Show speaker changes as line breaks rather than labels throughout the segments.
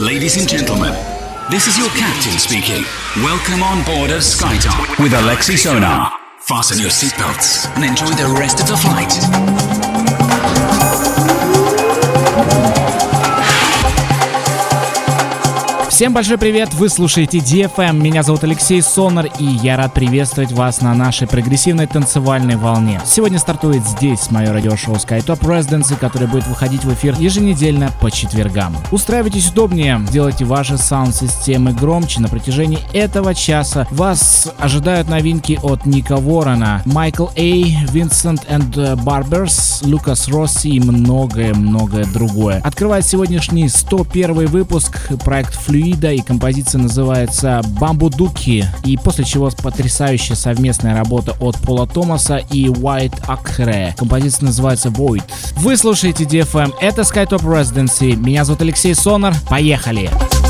Ladies and gentlemen, this is your captain speaking. Welcome on board of SkyTalk with Alexi Sonar. Fasten your seatbelts and enjoy the rest of the flight.
Всем большой привет, вы слушаете DFM, меня зовут Алексей Сонар и я рад приветствовать вас на нашей прогрессивной танцевальной волне. Сегодня стартует здесь мое радиошоу SkyTop Residency, которое будет выходить в эфир еженедельно по четвергам. Устраивайтесь удобнее, делайте ваши саунд-системы громче. На протяжении этого часа вас ожидают новинки от Ника Ворона, Майкл Эй, Vincent and Barbers, Лукас Росси и многое-многое другое. Открывает сегодняшний 101 выпуск проект Fluid Флюида, и композиция называется «Бамбудуки», и после чего потрясающая совместная работа от Пола Томаса и White Акре. Композиция называется «Void». Вы слушаете DFM, это SkyTop Residency, меня зовут Алексей Сонар, поехали! Поехали!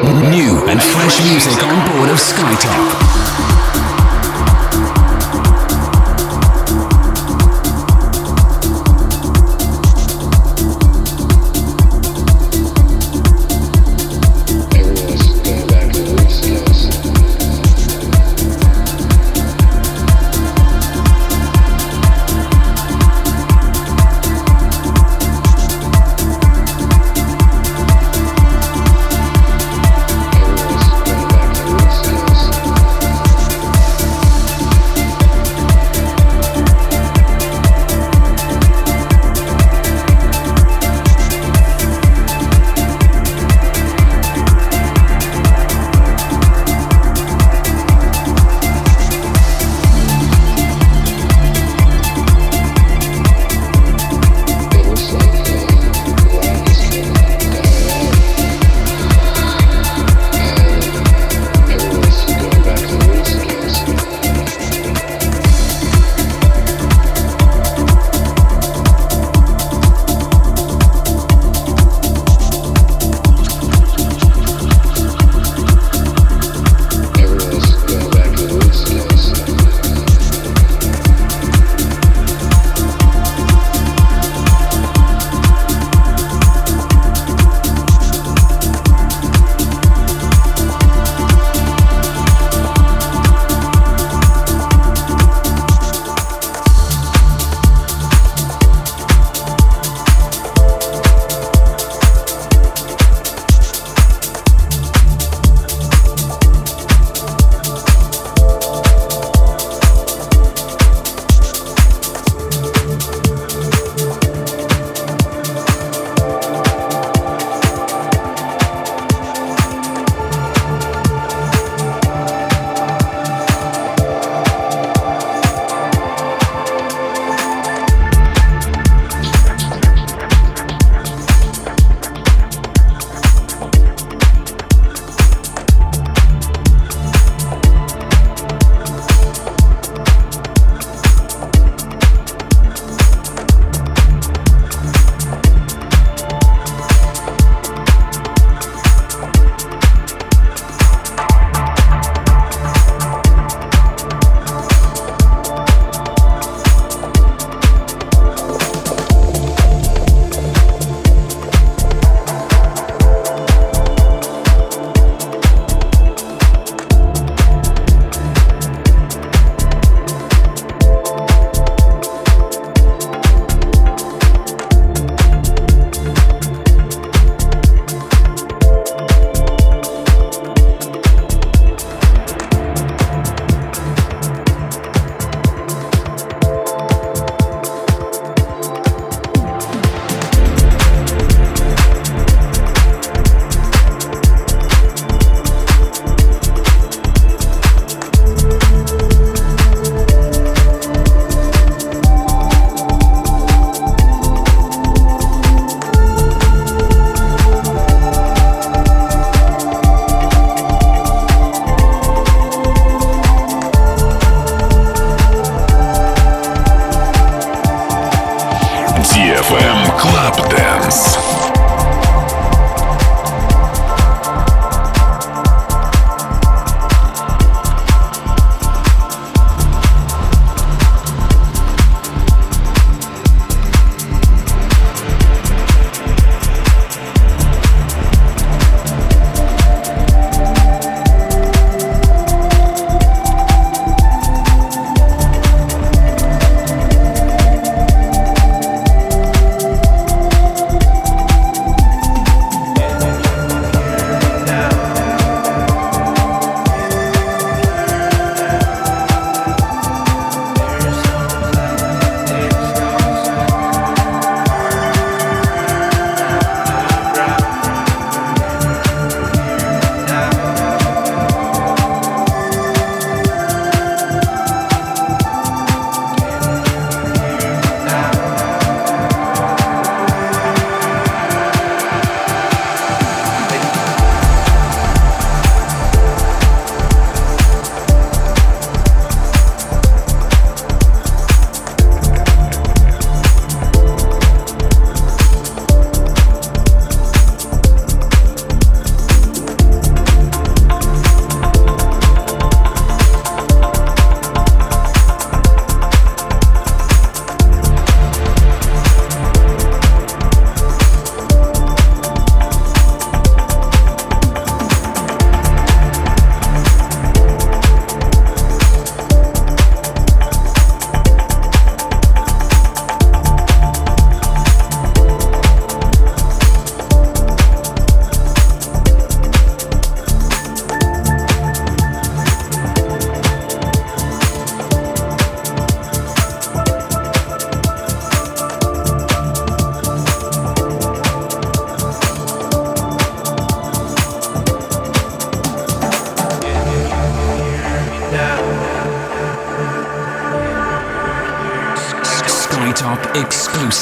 New and fresh music on board of Skytop.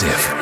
Exclusive.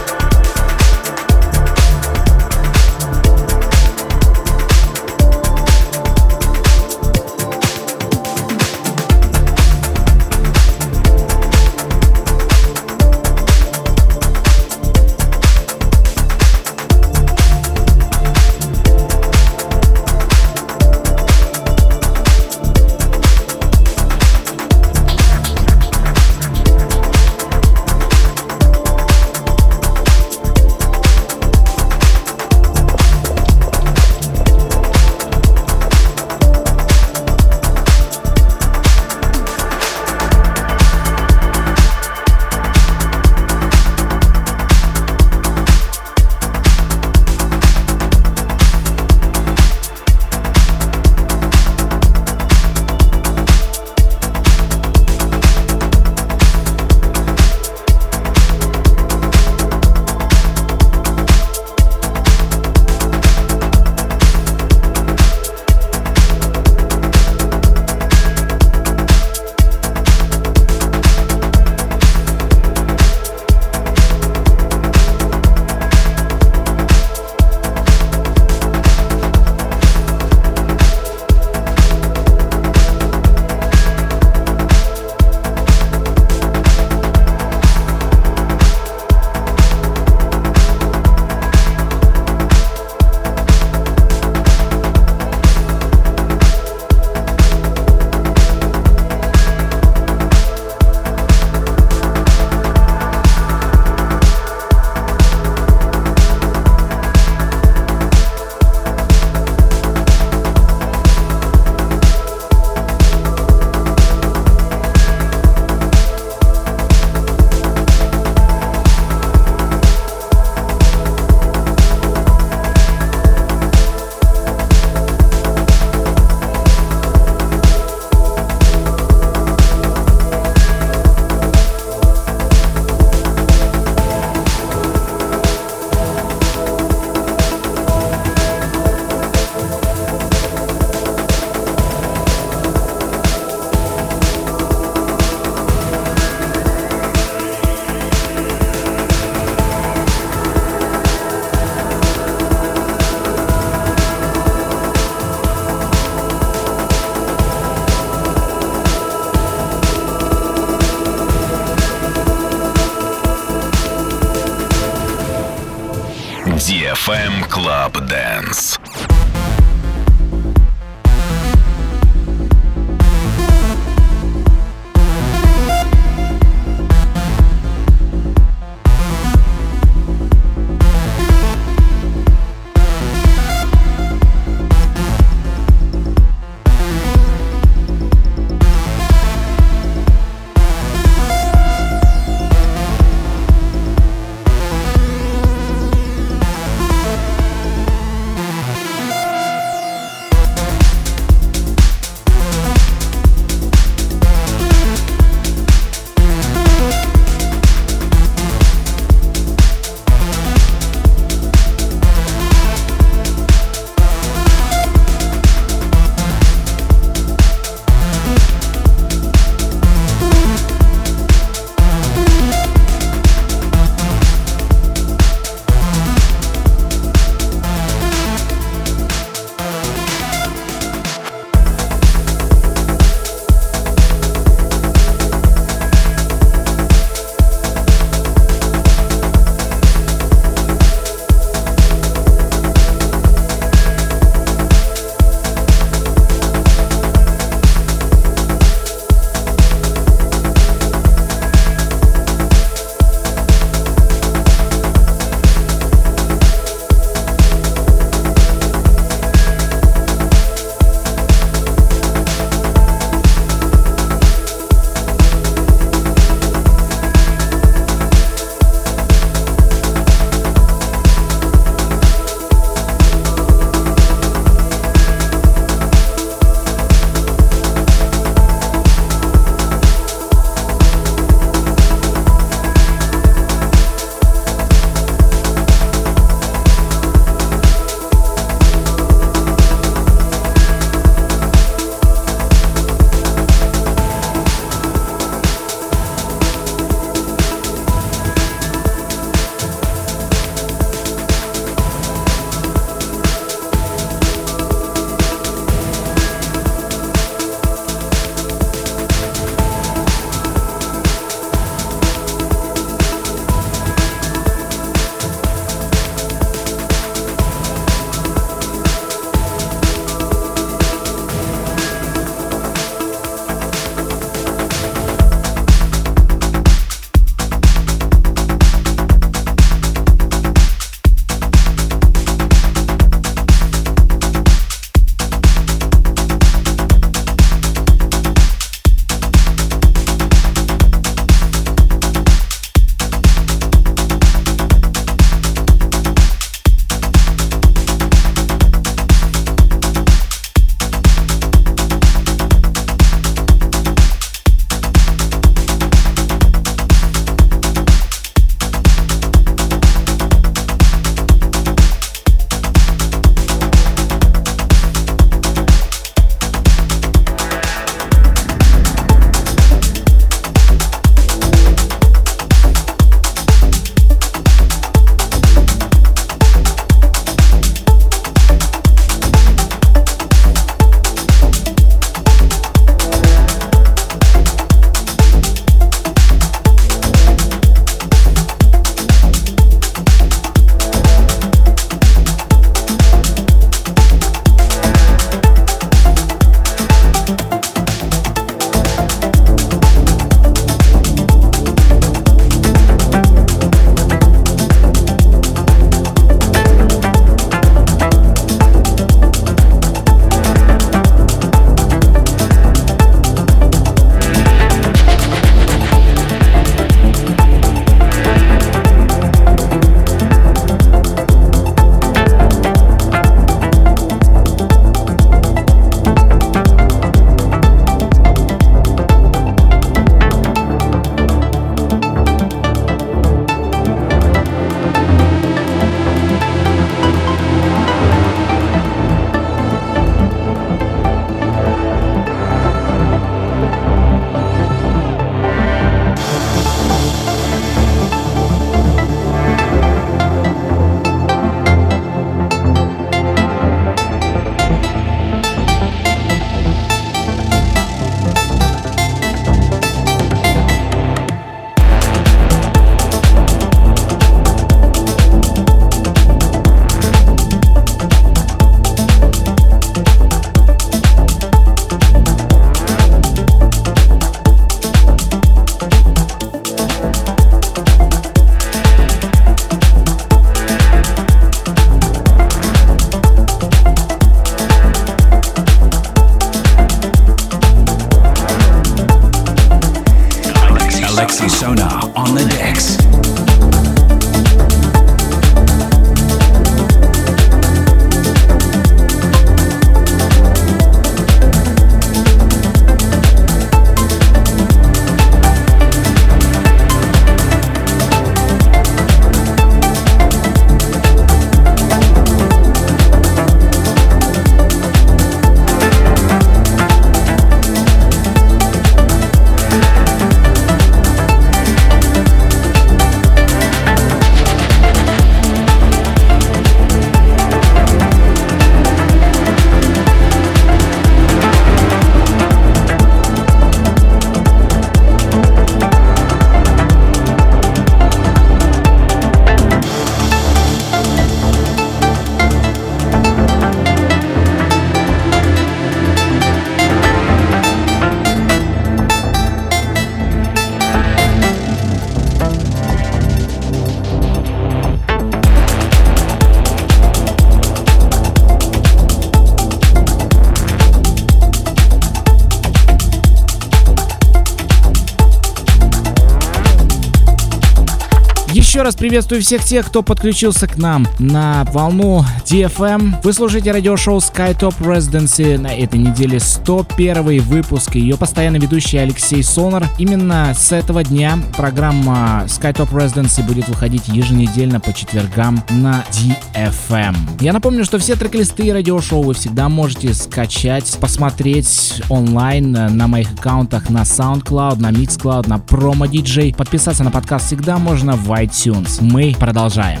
gotta приветствую всех тех, кто подключился к нам на волну DFM. Вы слушаете радиошоу SkyTop Residency. На этой неделе 101 выпуск. Ее постоянно ведущий Алексей Сонар. Именно с этого дня программа SkyTop Residency будет выходить еженедельно по четвергам на DFM. Я напомню, что все трек-листы радиошоу вы всегда можете скачать, посмотреть онлайн на моих аккаунтах на SoundCloud, на Mixcloud, на Promo DJ. Подписаться на подкаст всегда можно в iTunes. Мы продолжаем.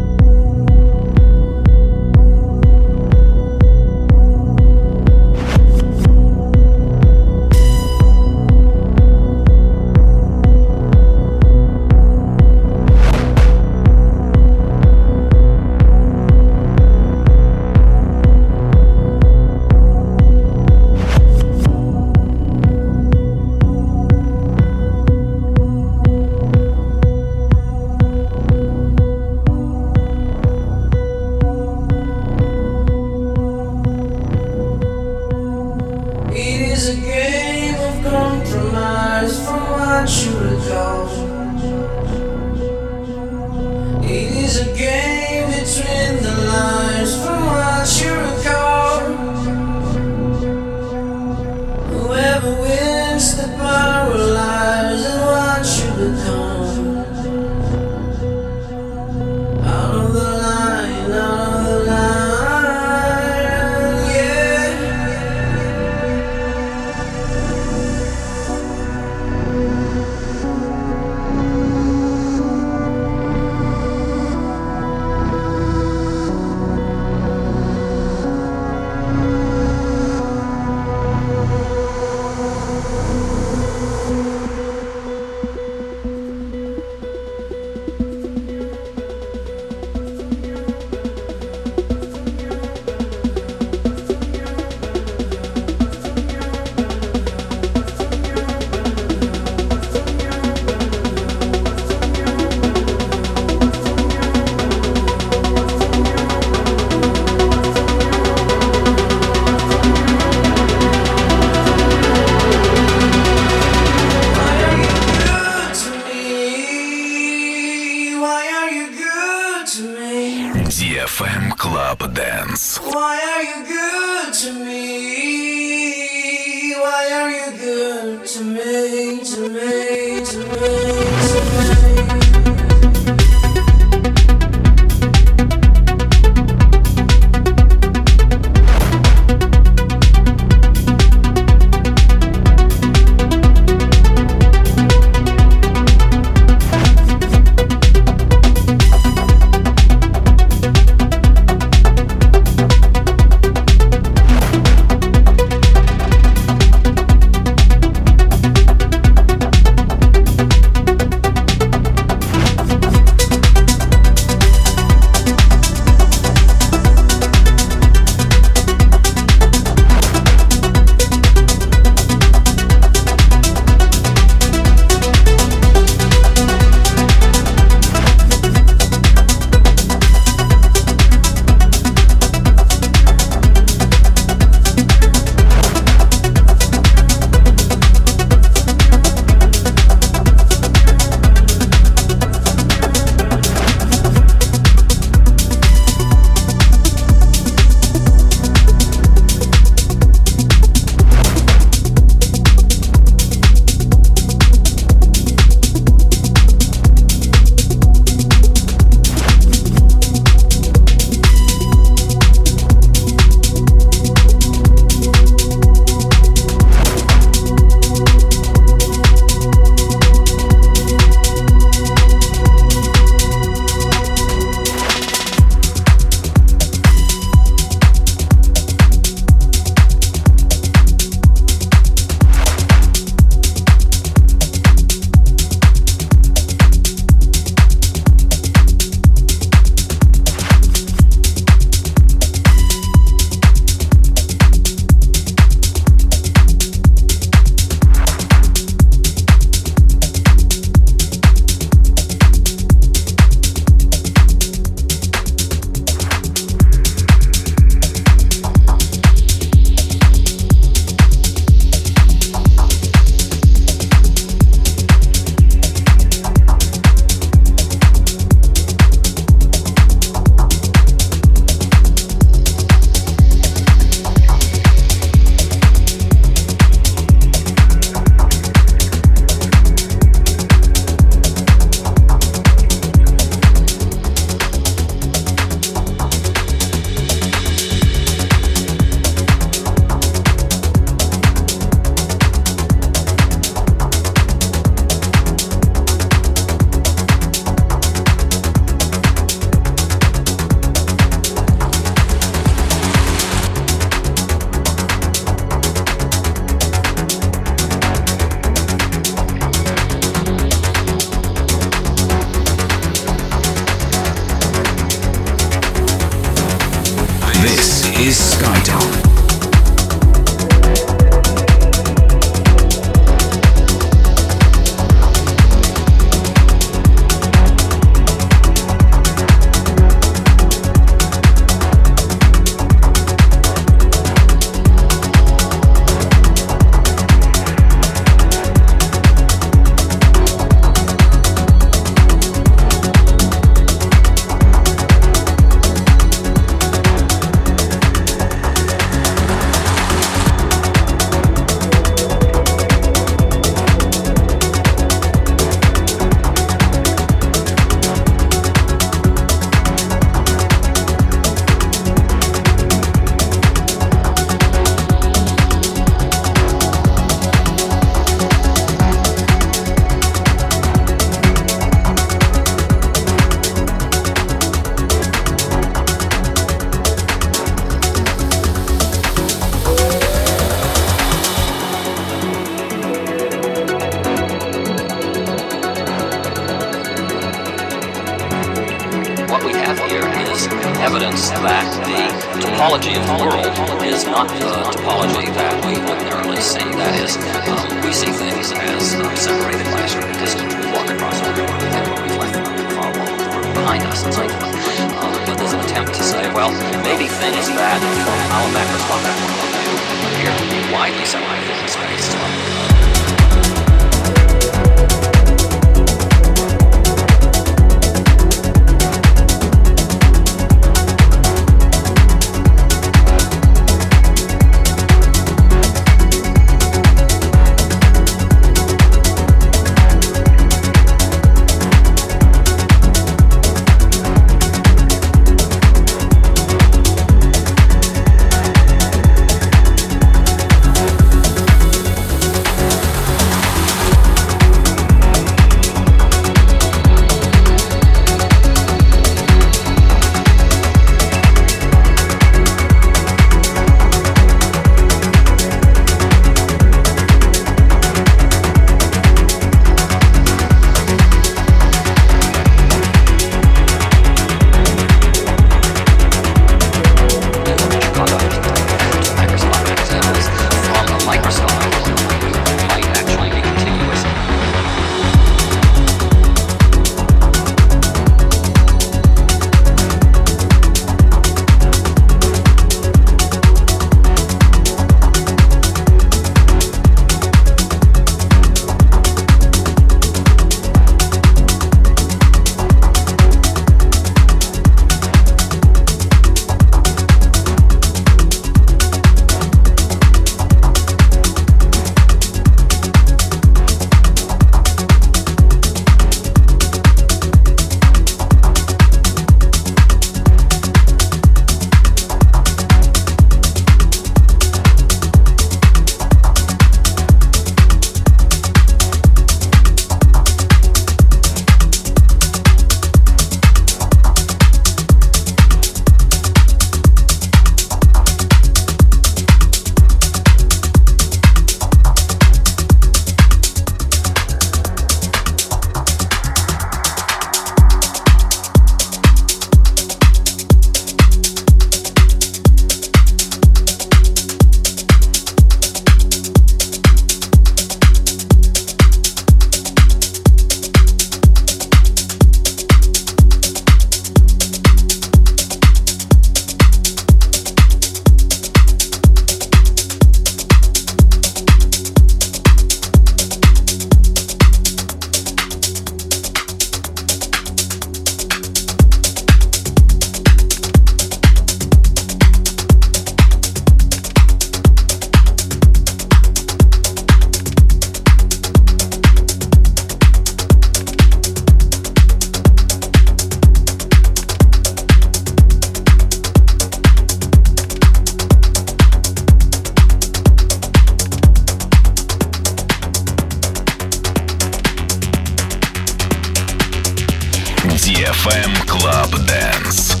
DFM Club Dance.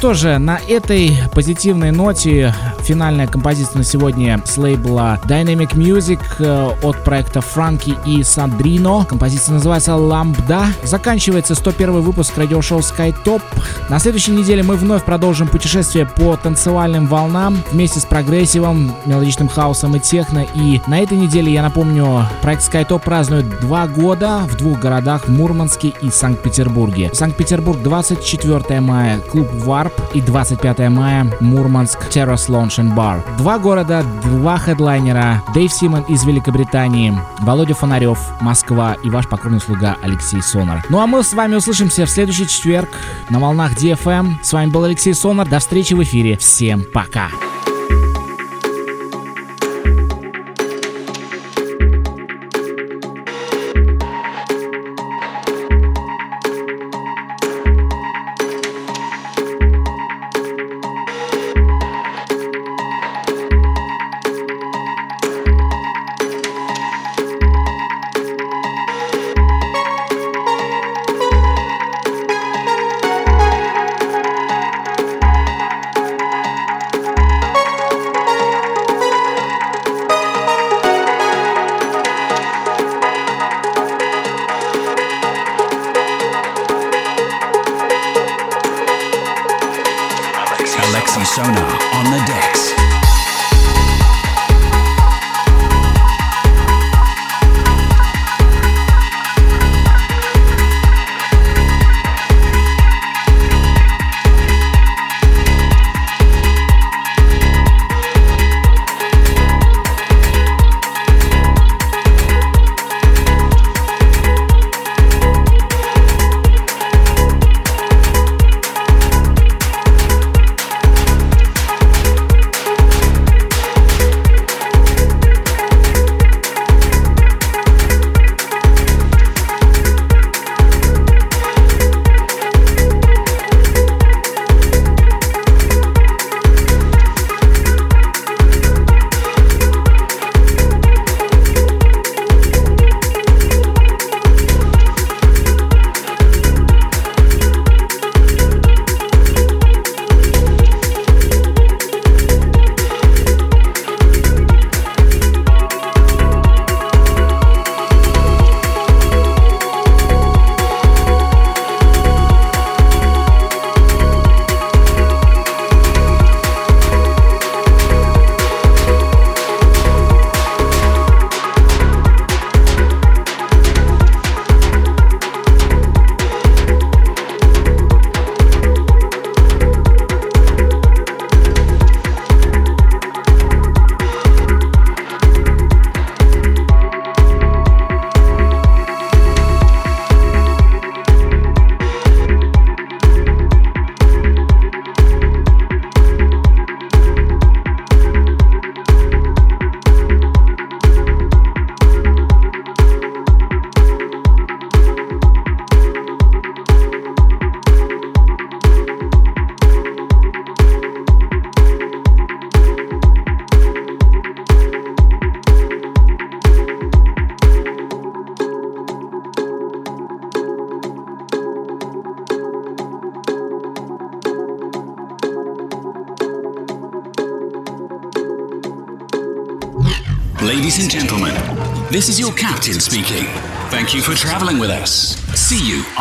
Что же, на этой позитивной ноте финальная композиция на сегодня с лейбла Dynamic Music э, от проекта Франки и Сандрино. Композиция называется Ламбда. Заканчивается 101 выпуск радиошоу SkyTop. На следующей неделе мы вновь продолжим путешествие по танцевальным волнам вместе с прогрессивом, мелодичным хаосом и техно. И на этой неделе, я напомню, проект SkyTop празднует два года в двух городах, Мурманске и Санкт-Петербурге. Санкт-Петербург 24 мая, клуб Warp и 25 мая Мурманск Terrace Lounge and Bar. Два города, два хедлайнера. Дэйв Симон из Великобритании, Володя Фонарев, Москва и ваш покорный слуга Алексей Сонар. Ну а мы с вами услышимся в следующий четверг на волнах DFM. С вами был Алексей Сонар. До встречи в эфире. Всем пока.
This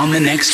on the next.